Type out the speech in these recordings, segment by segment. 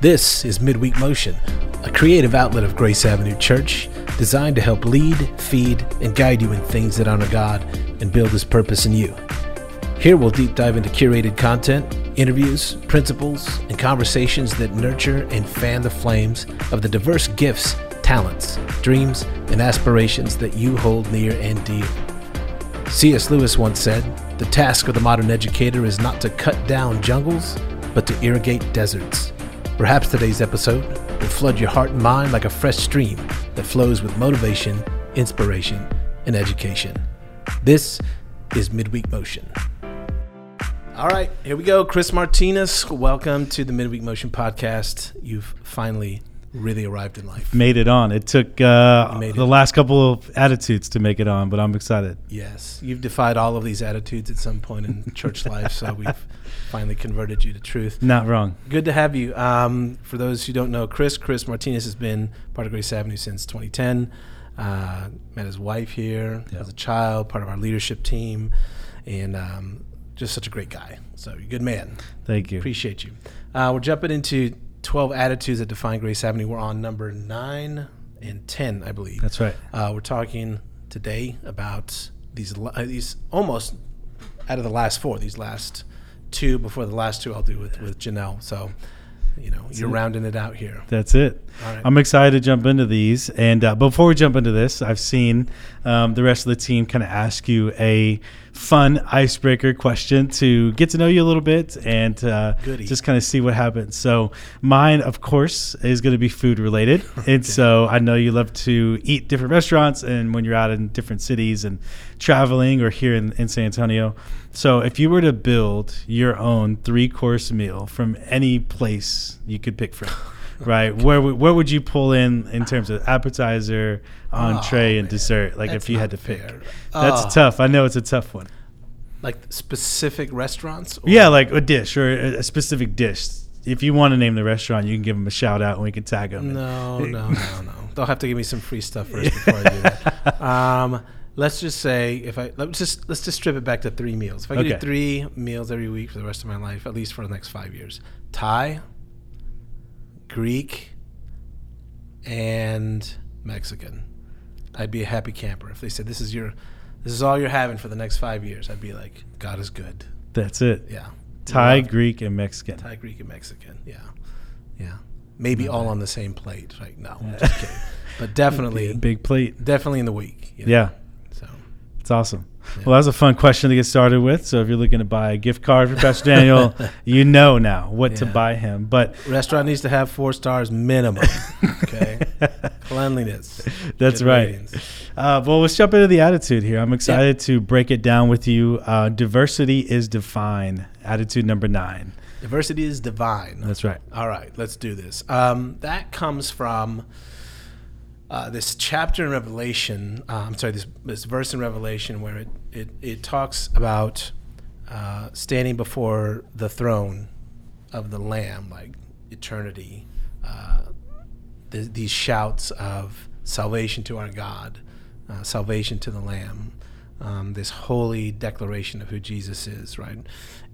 This is Midweek Motion, a creative outlet of Grace Avenue Church designed to help lead, feed, and guide you in things that honor God and build His purpose in you. Here we'll deep dive into curated content, interviews, principles, and conversations that nurture and fan the flames of the diverse gifts, talents, dreams, and aspirations that you hold near and dear. C.S. Lewis once said, The task of the modern educator is not to cut down jungles, but to irrigate deserts. Perhaps today's episode will flood your heart and mind like a fresh stream that flows with motivation, inspiration, and education. This is Midweek Motion. All right, here we go. Chris Martinez, welcome to the Midweek Motion podcast. You've finally really arrived in life. Made it on. It took uh, the last couple of attitudes to make it on, but I'm excited. Yes, you've defied all of these attitudes at some point in church life, so we've finally converted you to truth. Not wrong. Good to have you. Um, for those who don't know, Chris, Chris Martinez has been part of Grace Avenue since 2010. Uh, met his wife here Yeah. as a child, part of our leadership team, and um, just such a great guy. So you're a good man. Thank you. Appreciate you. Uh, we're jumping into 12 attitudes that define Grace Avenue. We're on number nine and 10, I believe. That's right. Uh, we're talking today about these uh, these almost out of the last four. These last two before the last two I'll do with with Janelle. So you know you're it. rounding it out here. That's it. Right. I'm excited to jump into these. And uh, before we jump into this, I've seen um, the rest of the team kind of ask you a fun icebreaker question to get to know you a little bit and uh, just kind of see what happens. So, mine, of course, is going to be food related. And so I know you love to eat different restaurants and when you're out in different cities and traveling or here in, in San Antonio. So, if you were to build your own three course meal from any place you could pick from, right? Where would- where would you pull in in terms of appetizer, entree, Oh, and dessert? Like That's if you had to pick, fair. that's Oh. tough. I know it's a tough one. Like specific restaurants. or- Yeah, like a dish or a, a specific dish. If you want to name the restaurant, you can give them a shout out and we can tag them. No, no, no, no. They'll have to give me some free stuff first before I do that. Um, let's just say if I let's just let's just strip it back to three meals. If I could Okay. do three meals every week for the rest of my life, at least for the next five years, Thai, Greek, and Mexican, I'd be a happy camper. If they said this is your this is all you're having for the next five years, I'd be like, God is good. That's it. Yeah. Thai, Love Greek, and Mexican. Thai, Greek, and Mexican. Yeah, yeah. Maybe Not all bad. on the same plate. Right? No, I'm just kidding. But definitely, big plate. definitely in the week. you know? Yeah, So it's awesome. Yeah. Well, that was a fun question to get started with. So if you're looking to buy a gift card for Pastor Daniel, you know now what to buy him. But restaurant needs to have four stars minimum. Okay, cleanliness. That's good right. Uh, well, let's jump into the attitude here. I'm excited to break it down with you. Uh, diversity is divine. Attitude number nine. Diversity is divine. That's right. All right, let's do this. Um, that comes from uh, this chapter in Revelation. Uh, I'm sorry, this, this verse in Revelation where it, it, it talks about uh, standing before the throne of the Lamb, like eternity. Uh, th- these shouts of salvation to our God, uh, salvation to the Lamb, um, this holy declaration of who Jesus is, right?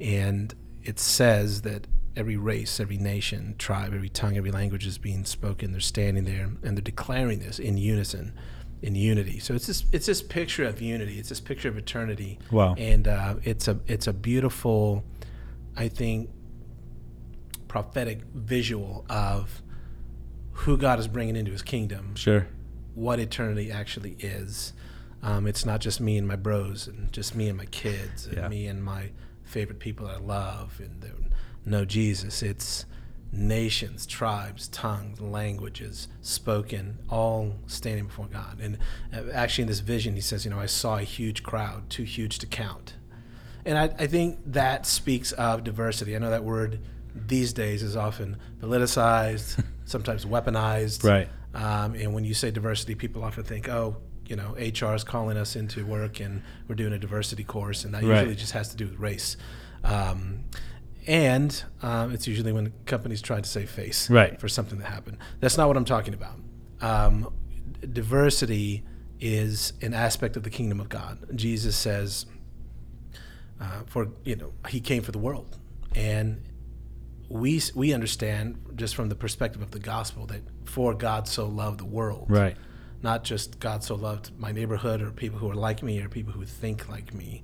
And it says that every race, every nation, tribe, every tongue, every language is being spoken. They're standing there and they're declaring this in unison, in unity. So it's this it's this picture of unity. It's this picture of eternity. Wow. And uh, it's a it's a beautiful, I think, prophetic visual of who God is bringing into His kingdom Sure. what eternity actually is. Um, it's not just me and my bros, and just me and my kids, and Yeah. me and my favorite people I love, and that know Jesus. It's nations, tribes, tongues, languages spoken, all standing before God. And uh, actually, in this vision, he says, "You know, I saw a huge crowd, too huge to count." And I, I think that speaks of diversity. I know that word these days is often politicized, sometimes weaponized. Right. Um, and when you say diversity, people often think, oh, you know, HR is calling us into work and we're doing a diversity course, and that Right. usually just has to do with race. Um, and um, it's usually when companies try to save face Right. for something that happened. That's not what I'm talking about. Um, diversity is an aspect of the kingdom of God. Jesus says, uh, for you know, he came for the world, and we we understand just from the perspective of the gospel that for God so loved the world, Right. not just God so loved my neighborhood or people who are like me or people who think like me.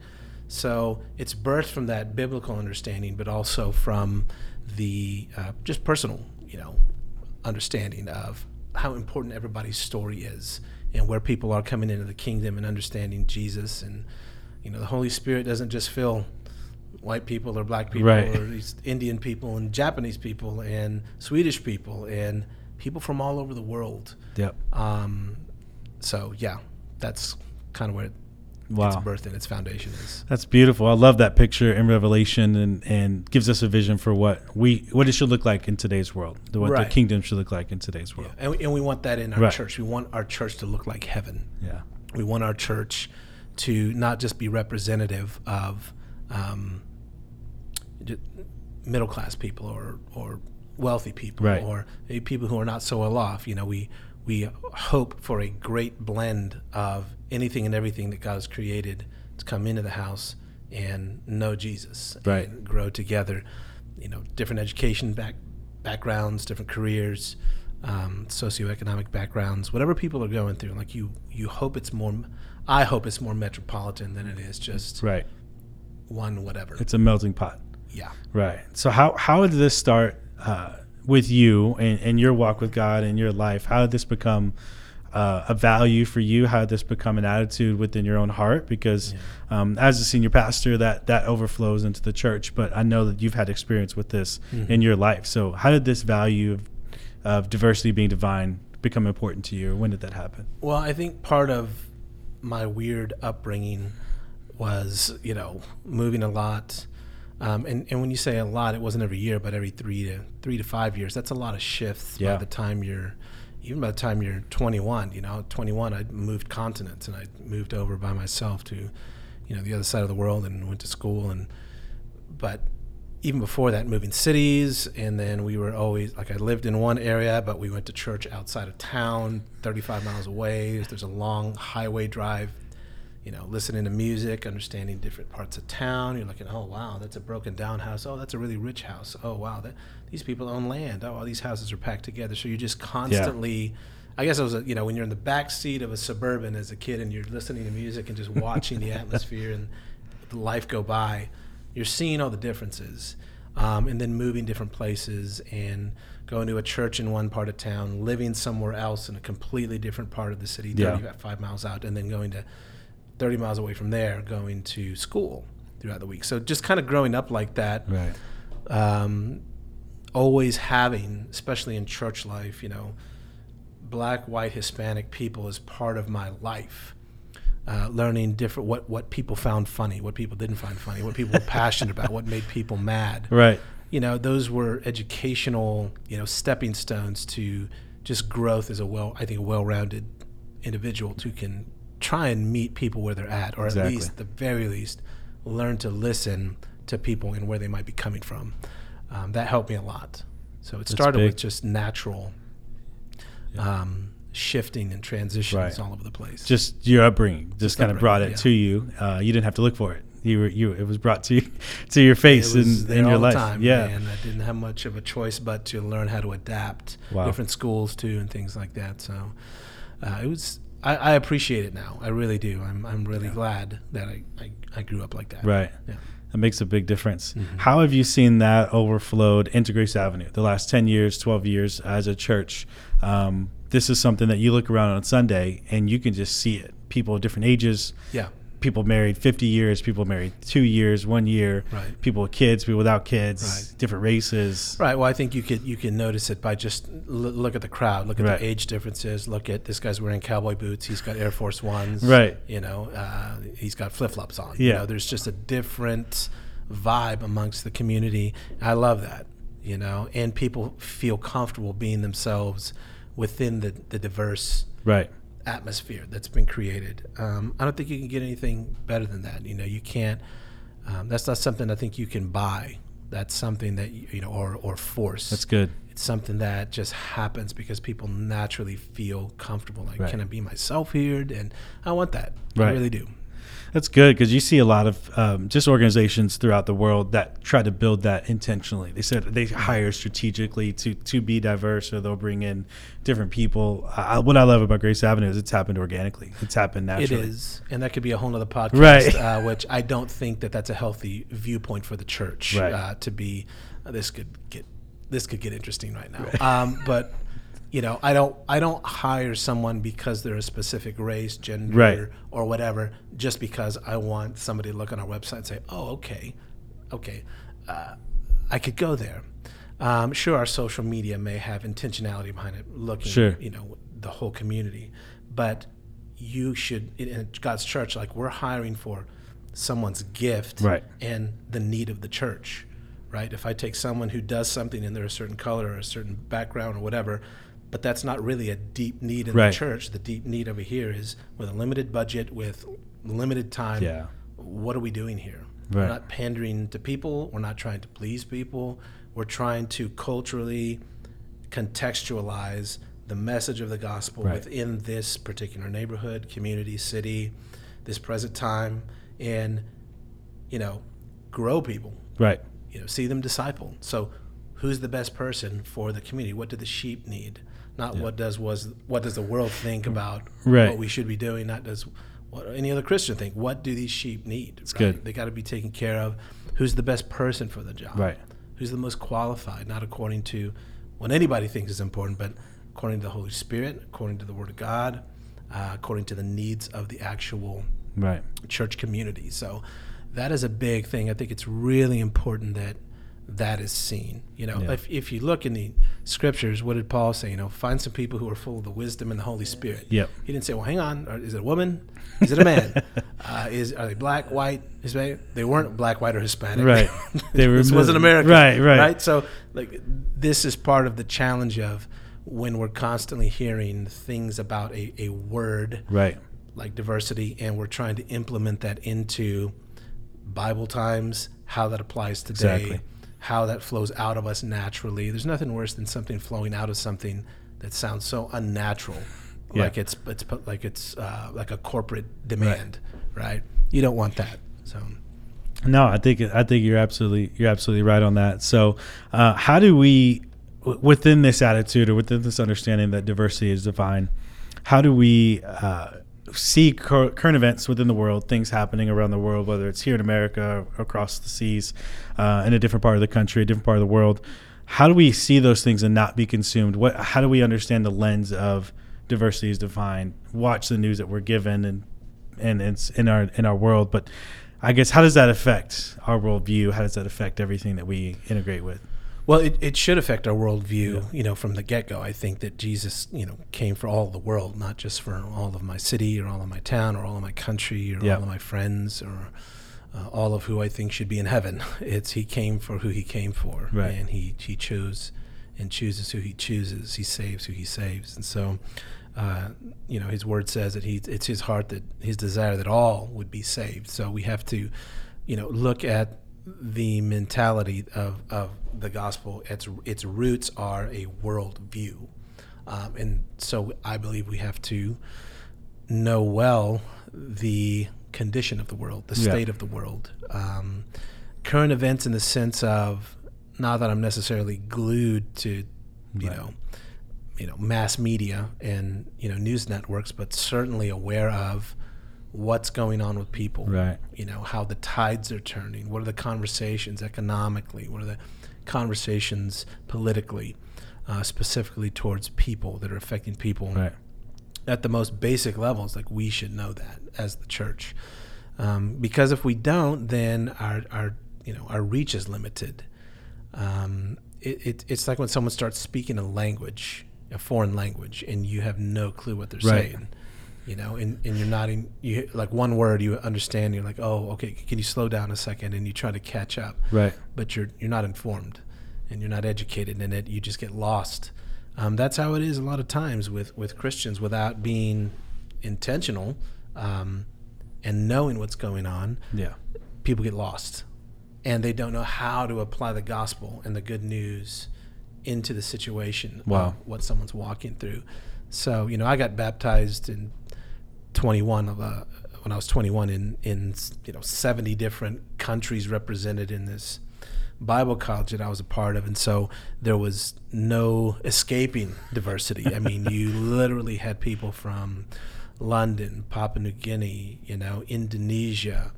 So it's birthed from that biblical understanding, but also from the uh, just personal, you know, understanding of how important everybody's story is and where people are coming into the kingdom and understanding Jesus and you know the Holy Spirit doesn't just fill white people or black people Right. or these Indian people and Japanese people and Swedish people and people from all over the world. Yep. Um, so yeah, that's kind of where its birth and its foundation is. That's beautiful. I love that picture in Revelation and, and gives us a vision for what we what it should look like in today's world. The, what Right. the kingdom should look like in today's world. And we, and we want that in our Right. church. We want our church to look like heaven. Yeah. We want our church to not just be representative of um, middle class people or, or wealthy people Right. or people who are not so well off. You know, we we hope for a great blend of anything and everything that God has created to come into the house and know Jesus Right. and grow together. You know, different education back backgrounds, different careers, um, socioeconomic backgrounds, whatever people are going through. Like you, you hope it's more. I hope it's more metropolitan than it is just Right. one whatever. It's a melting pot. yeah. Right. So how how did this start uh, with you and, and your walk with God and your life? How did this become uh, a value for you? How did this become an attitude within your own heart? Because um, as a senior pastor, that that overflows into the church. But I know that you've had experience with this in your life. So how did this value of, of diversity being divine become important to you? When did that happen? Well, I think part of my weird upbringing was, you know, moving a lot. Um, and, and when you say a lot, it wasn't every year, but every three to three to five years. That's a lot of shifts Yeah. by the time you're, even by the time you're 21. You know, 21, I moved continents and I moved over by myself to, you know, the other side of the world and went to school. And but even before that, moving cities, and then we were always like I lived in one area, but we went to church outside of town, 35 miles away. There's a long highway drive, you know, listening to music, understanding different parts of town. You're looking, oh wow, that's a broken down house. Oh, that's a really rich house. Oh wow, that, these people own land. Oh, all these houses are packed together. So you're just constantly. I guess it was, a, you know, when you're in the back seat of a suburban as a kid and you're listening to music and just watching the atmosphere and the life go by, you're seeing all the differences. Um, and then moving different places and going to a church in one part of town, living somewhere else in a completely different part of the city, Yeah. 35 miles out, and then going to 30 miles away from there, going to school throughout the week. So just kind of growing up like that Right. um, always having, especially in church life, you know, black, white, Hispanic people as part of my life. Uh, learning different what what people found funny, what people didn't find funny, what people were passionate about, what made people mad. Right. You know, those were educational, you know, stepping stones to just growth as a well, I think, a well-rounded individual who can try and meet people where they're at, or Exactly. at least, at the very least, learn to listen to people and where they might be coming from. Um, that helped me a lot. So it started big. with just natural um, shifting and transitions Right. all over the place. Just your upbringing just, Just kind of brought it yeah. to you. Uh, you didn't have to look for it. You were you. It was brought to you, to your face in, in your all life. time, yeah. and I didn't have much of a choice but to learn how to adapt Wow. different schools too and things like that. So uh, it was. I, I appreciate it now. I really do. I'm I'm really glad that I, I, I grew up like that. Right. Yeah. That makes a big difference. Mm-hmm. How have you seen that overflowed into Grace Avenue the last 10 years, 12 years as a church? Um, this is something that you look around on Sunday and you can just see it. People of different ages, Yeah. People married 50 years, people married two years, one year, Right. people with kids, people without kids, Right. different races. Right. Well, I think you could you can notice it by just l- look at the crowd, look at Right. the age differences. Look at this guy's wearing cowboy boots. He's got Air Force Ones. Right. You know, uh, he's got flip flops on. You Yeah. know, there's just a different vibe amongst the community. I love that. You know, and people feel comfortable being themselves within the the diverse Right. Atmosphere that's been created. Um, I don't think you can get anything better than that. You know, you can't. Um, that's not something I think you can buy. That's something that you, you know, or or force. That's good. It's something that just happens because people naturally feel comfortable. Like, Right. can I be myself here? And I want that. I really do. That's good because you see a lot of um, just organizations throughout the world that try to build that intentionally. They said they hire strategically to to be diverse, or they'll bring in different people. I, what I love about Grace Avenue is it's happened organically. It's happened naturally. It is, and that could be a whole other podcast, Right. uh, which I don't think that that's a healthy viewpoint for the church Right. uh, to be. Uh, this could get this could get interesting right now, um, but. You know, I don't. I don't hire someone because they're a specific race, gender, Right. or whatever, just because I want somebody to look on our website and say, "Oh, okay, okay, uh, I could go there." Um, sure, our social media may have intentionality behind it, looking, Sure. you know, the whole community, but you should in- God's church, like we're hiring for someone's gift Right. and the need of the church, right? If I take someone who does something and they're a certain color or a certain background or whatever, but that's not really a deep need in Right. the church. The deep need over here is with a limited budget, with limited time. Yeah. What are we doing here? Right. We're not pandering to people. We're not trying to please people. We're trying to culturally contextualize the message of the gospel Right. within this particular neighborhood, community, city, this present time, and you know, grow people. Right. You know, see them disciple. So, who's the best person for the community? What do the sheep need? Not what does was what does the world think about Right. what we should be doing? Not does what any other Christian think. What do these sheep need? It's good. They got to be taken care of. Who's the best person for the job? Right. Who's the most qualified? Not according to what anybody thinks is important, but according to the Holy Spirit, according to the Word of God, uh, according to the needs of the actual Right. church community. So that is a big thing. I think it's really important that that is seen. You know, Yeah. if, if you look in the scriptures, what did Paul say? You know, find some people who are full of the wisdom and the Holy Spirit. Yep. He didn't say, well, hang on, is it a woman? Is it a man? uh, is are they black, white, Hispanic? They weren't black, white, or Hispanic. Right. They were. this wasn't America. right, right. Right. So, like, this is part of the challenge of when we're constantly hearing things about a, a word Right. like diversity and we're trying to implement that into bible times how that applies today Exactly. How that flows out of us naturally there's nothing worse than something flowing out of something that sounds so unnatural Yeah. like it's it's like it's uh, like a corporate demand right. you don't want that so No, I think I think you're absolutely you're absolutely right on that. So, uh, how do we, within this attitude or within this understanding that diversity is divine, how do we uh, see cur- current events within the world, things happening around the world, whether it's here in America, across the seas, uh, in a different part of the country, a different part of the world? How do we see those things and not be consumed? What? How do we understand the lens of diversity is defined? Watch the news that we're given and and it's in our in our world. But I guess how does that affect our worldview? How does that affect everything that we integrate with? Well, it, it should affect our worldview, you know, from the get go. I think that Jesus, you know, came for all the world, not just for all of my city or all of my town or all of my country or Yeah. all of my friends or uh, all of who I think should be in heaven. It's he came for who he came for, Right. and he he chose and chooses who he chooses. He saves who he saves, and so. Uh, you know, his word says that he it's his heart that his desire that all would be saved. So we have to, you know, look at the mentality of, of the gospel. Its its roots are a world view, um, and so I believe we have to know well the condition of the world, the Yeah. state of the world, um, current events in the sense of not that I'm necessarily glued to, you Right. know, you know, mass media and you know news networks, but certainly aware of what's going on with people. Right. you know how the tides are turning. What are the conversations economically? What are the conversations politically uh, specifically towards people that are affecting people? Right. at the most basic levels like we should know that as the church. Um, because if we don't then our, our you know our reach is limited. Um, it, it, it's like when someone starts speaking a language a foreign language and you have no clue what they're Right. saying you know and, and you're not in you like one word you understand you're like oh okay can you slow down a second and you try to catch up Right. but you're you're not informed and you're not educated in it you just get lost um, that's how it is a lot of times with with christians without being intentional um, and knowing what's going on Yeah. people get lost and they don't know how to apply the gospel and the good news into the situation Wow. what someone's walking through so you know i got baptized in 21 of a when I was 21 in in you know 70 different countries represented in this Bible college that I was a part of, and so there was no escaping diversity. I mean, you literally had people from London, Papua New Guinea, you know, Indonesia.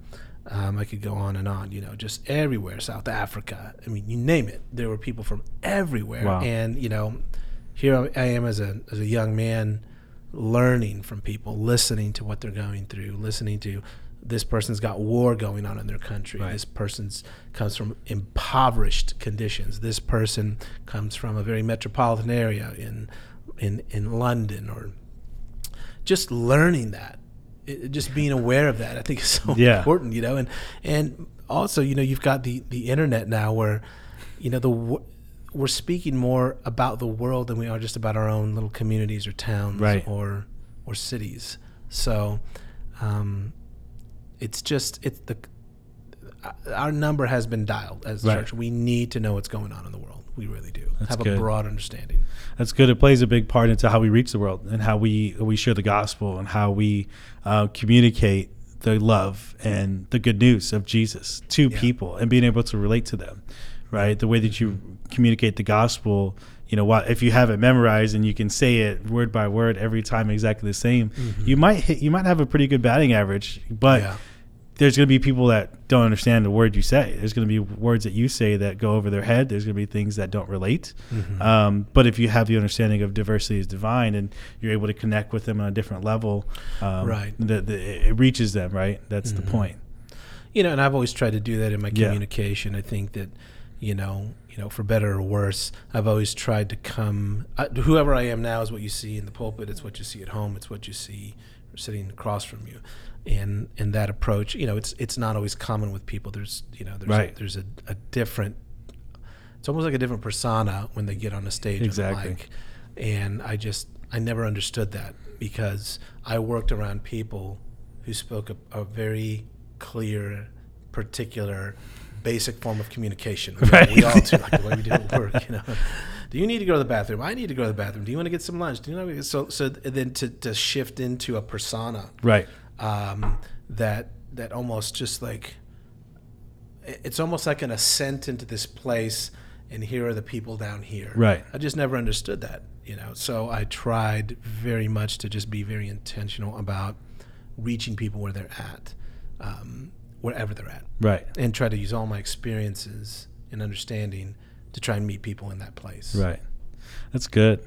Um, I could go on and on, you know, just everywhere, South Africa. I mean, you name it. There were people from everywhere, Wow. and you know, here I am as a as a young man, learning from people, listening to what they're going through, listening to this person's got war going on in their country. Right. This person's comes from impoverished conditions. This person comes from a very metropolitan area in in in London or just learning that it, just being aware of that i think is so Yeah. important you know and and also you know you've got the the internet now where you know the we're speaking more about the world than we are just about our own little communities or towns Right. or or cities so um it's just it's the our number has been dialed as a Right. church we need to know what's going on in the world we really do That's have good. a broad understanding That's good. It plays a big part into how we reach the world and how we we share the gospel and how we uh, communicate the love and the good news of Jesus to Yeah. people and being able to relate to them. Right, the way that you communicate the gospel. You know, if you have it memorized and you can say it word by word every time exactly the same, you might hit, you might have a pretty good batting average. But Yeah. there's going to be people that don't understand the word you say. There's going to be words that you say that go over their head. There's going to be things that don't relate. Mm-hmm. Um, but if you have the understanding of diversity is divine and you're able to connect with them on a different level, um, Right. the, the, it reaches them, right? That's the point. you know, and I've always tried to do that in my Yeah. communication. I think that, you know, you know, for better or worse, I've always tried to come. Uh, whoever I am now is what you see in the pulpit. It's what you see at home. It's what you see sitting across from you, and and that approach, you know, it's it's not always common with people. There's you know, there's Right. there's a, a different. It's almost like a different persona when they get on a stage Exactly. and I just I never understood that because I worked around people who spoke a, a very clear, particular, basic form of communication. You know, Right. We all do, like the way we do at work. You know, do you need to go to the bathroom? I need to go to the bathroom. Do you want to get some lunch? Do you know? So so then to, to shift into a persona Right. um, that that almost just like it's almost like an ascent into this place and here are the people down here Right. i just never understood that you know so i tried very much to just be very intentional about reaching people where they're at um, wherever they're at Right. and try to use all my experiences and understanding to try and meet people in that place Right. That's good.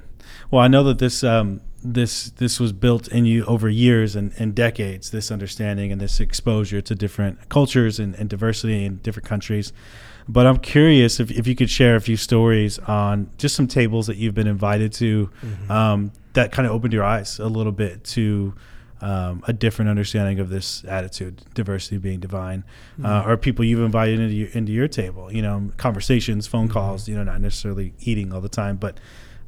Well, I know that this um, this this was built in you over years and, and decades. This understanding and this exposure to different cultures and, and diversity in different countries. But I'm curious if, if you could share a few stories on just some tables that you've been invited to um, that kind of opened your eyes a little bit to um, a different understanding of this attitude, diversity being divine, uh, or people you've invited into your, into your table. You know, conversations, phone calls. You know, not necessarily eating all the time, but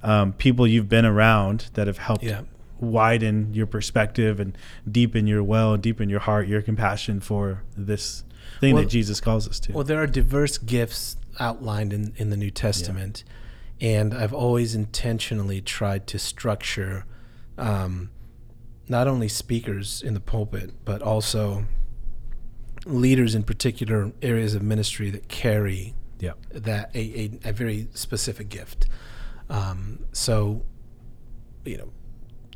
um, people you've been around that have helped Yeah. widen your perspective and deepen your well, deepen your heart, your compassion for this thing Well- that Jesus calls us to. Well, there are diverse gifts outlined in, in the New Testament, and I've always intentionally tried to structure um, not only speakers in the pulpit, but also leaders in particular areas of ministry that carry yeah. that a, a, a very specific gift. Um, so, you know,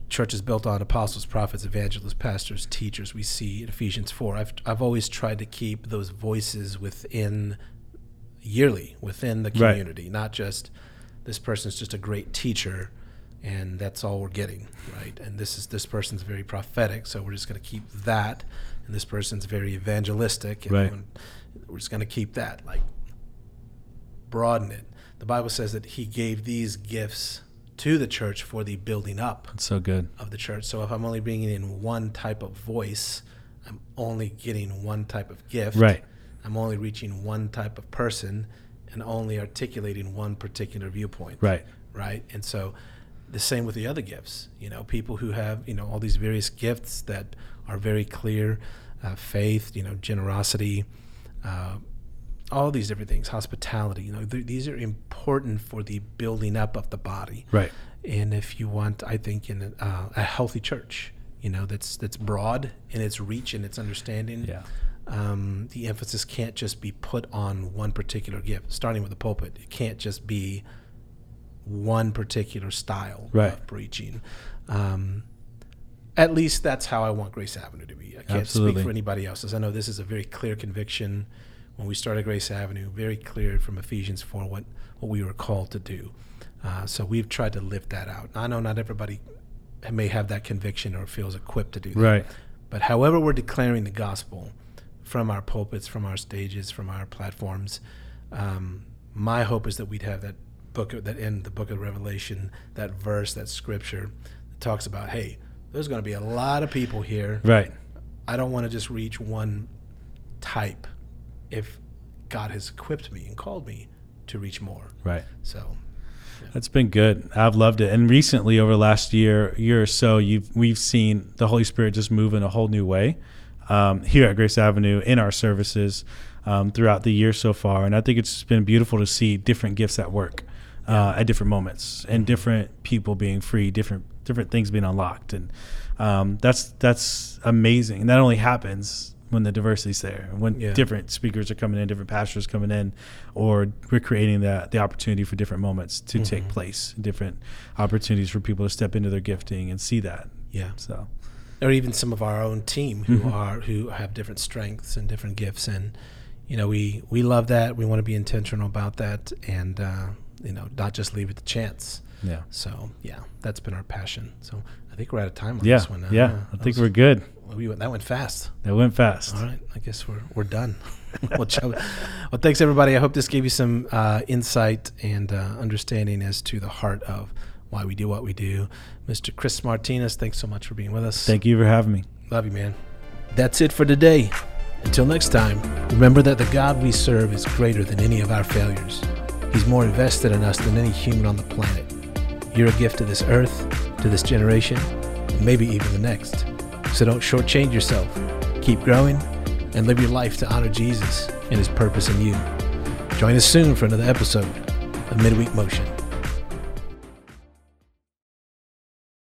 church is built on apostles, prophets, evangelists, pastors, teachers. We see in Ephesians four. I've I've always tried to keep those voices within yearly within the Right. community, not just this person's just a great teacher and that's all we're getting, right? And this is this person's very prophetic, so we're just going to keep that. And this person's very evangelistic, and Right. we're just going to keep that. Like broaden it. The Bible says that He gave these gifts to the church for the building up It's so good. of the church. So if I'm only bringing in one type of voice, I'm only getting one type of gift. Right. I'm only reaching one type of person and only articulating one particular viewpoint. Right. Right. And so the same with the other gifts. You know, people who have, you know, all these various gifts that are very clear uh, faith, you know, generosity, uh, all these different things, hospitality, you know, th- these are important for the building up of the body. Right. And if you want, I think, in a, uh, a healthy church, you know, that's that's broad in its reach and its understanding. Yeah. Um, the emphasis can't just be put on one particular gift. Starting with the pulpit, it can't just be one particular style Right. of preaching. Um, at least that's how I want Grace Avenue to be. I can't Absolutely. speak for anybody else's. I know this is a very clear conviction when we started Grace Avenue, very clear from Ephesians 4 what, what we were called to do. Uh, so we've tried to lift that out. I know not everybody may have that conviction or feels equipped to do that. Right. But however we're declaring the gospel from our pulpits, from our stages, from our platforms, um, my hope is that we'd have that book, that in the book of Revelation, that verse, that scripture that talks about, hey, there's going to be a lot of people here. Right. I don't want to just reach one type if God has equipped me and called me to reach more. Right. So, That's been good. I've loved it. And recently, over the last year, year or so, you've we've seen the Holy Spirit just move in a whole new way um, here at Grace Avenue in our services um, throughout the year so far. And I think it's been beautiful to see different gifts at work uh, at different moments and different people being free, different different things being unlocked, and um, that's that's amazing. And that only happens when the diversity's there, when Yeah. different speakers are coming in, different pastors coming in, or we're creating the the opportunity for different moments to take place, different opportunities for people to step into their gifting and see that. yeah. So or even some of our own team who Mhm. are who have different strengths and different gifts and you know we we love that we want to be intentional about that and uh, you know not just leave it to chance yeah, so yeah that's been our passion so i think we're out of time on yeah, this one now. yeah. I think was- we're good. we went, that went fast That went fast. all right i guess we're we're done well thanks everybody i hope this gave you some uh, insight and uh, understanding as to the heart of why we do what we do mr chris martinez thanks so much for being with us Thank you for having me. Love you, man. That's it for today. Until next time, remember that the God we serve is greater than any of our failures. He's more invested in us than any human on the planet. You're a gift to this earth, to this generation, and maybe even the next. So don't shortchange yourself. Keep growing and live your life to honor Jesus and his purpose in you. Join us soon for another episode of Midweek Motion.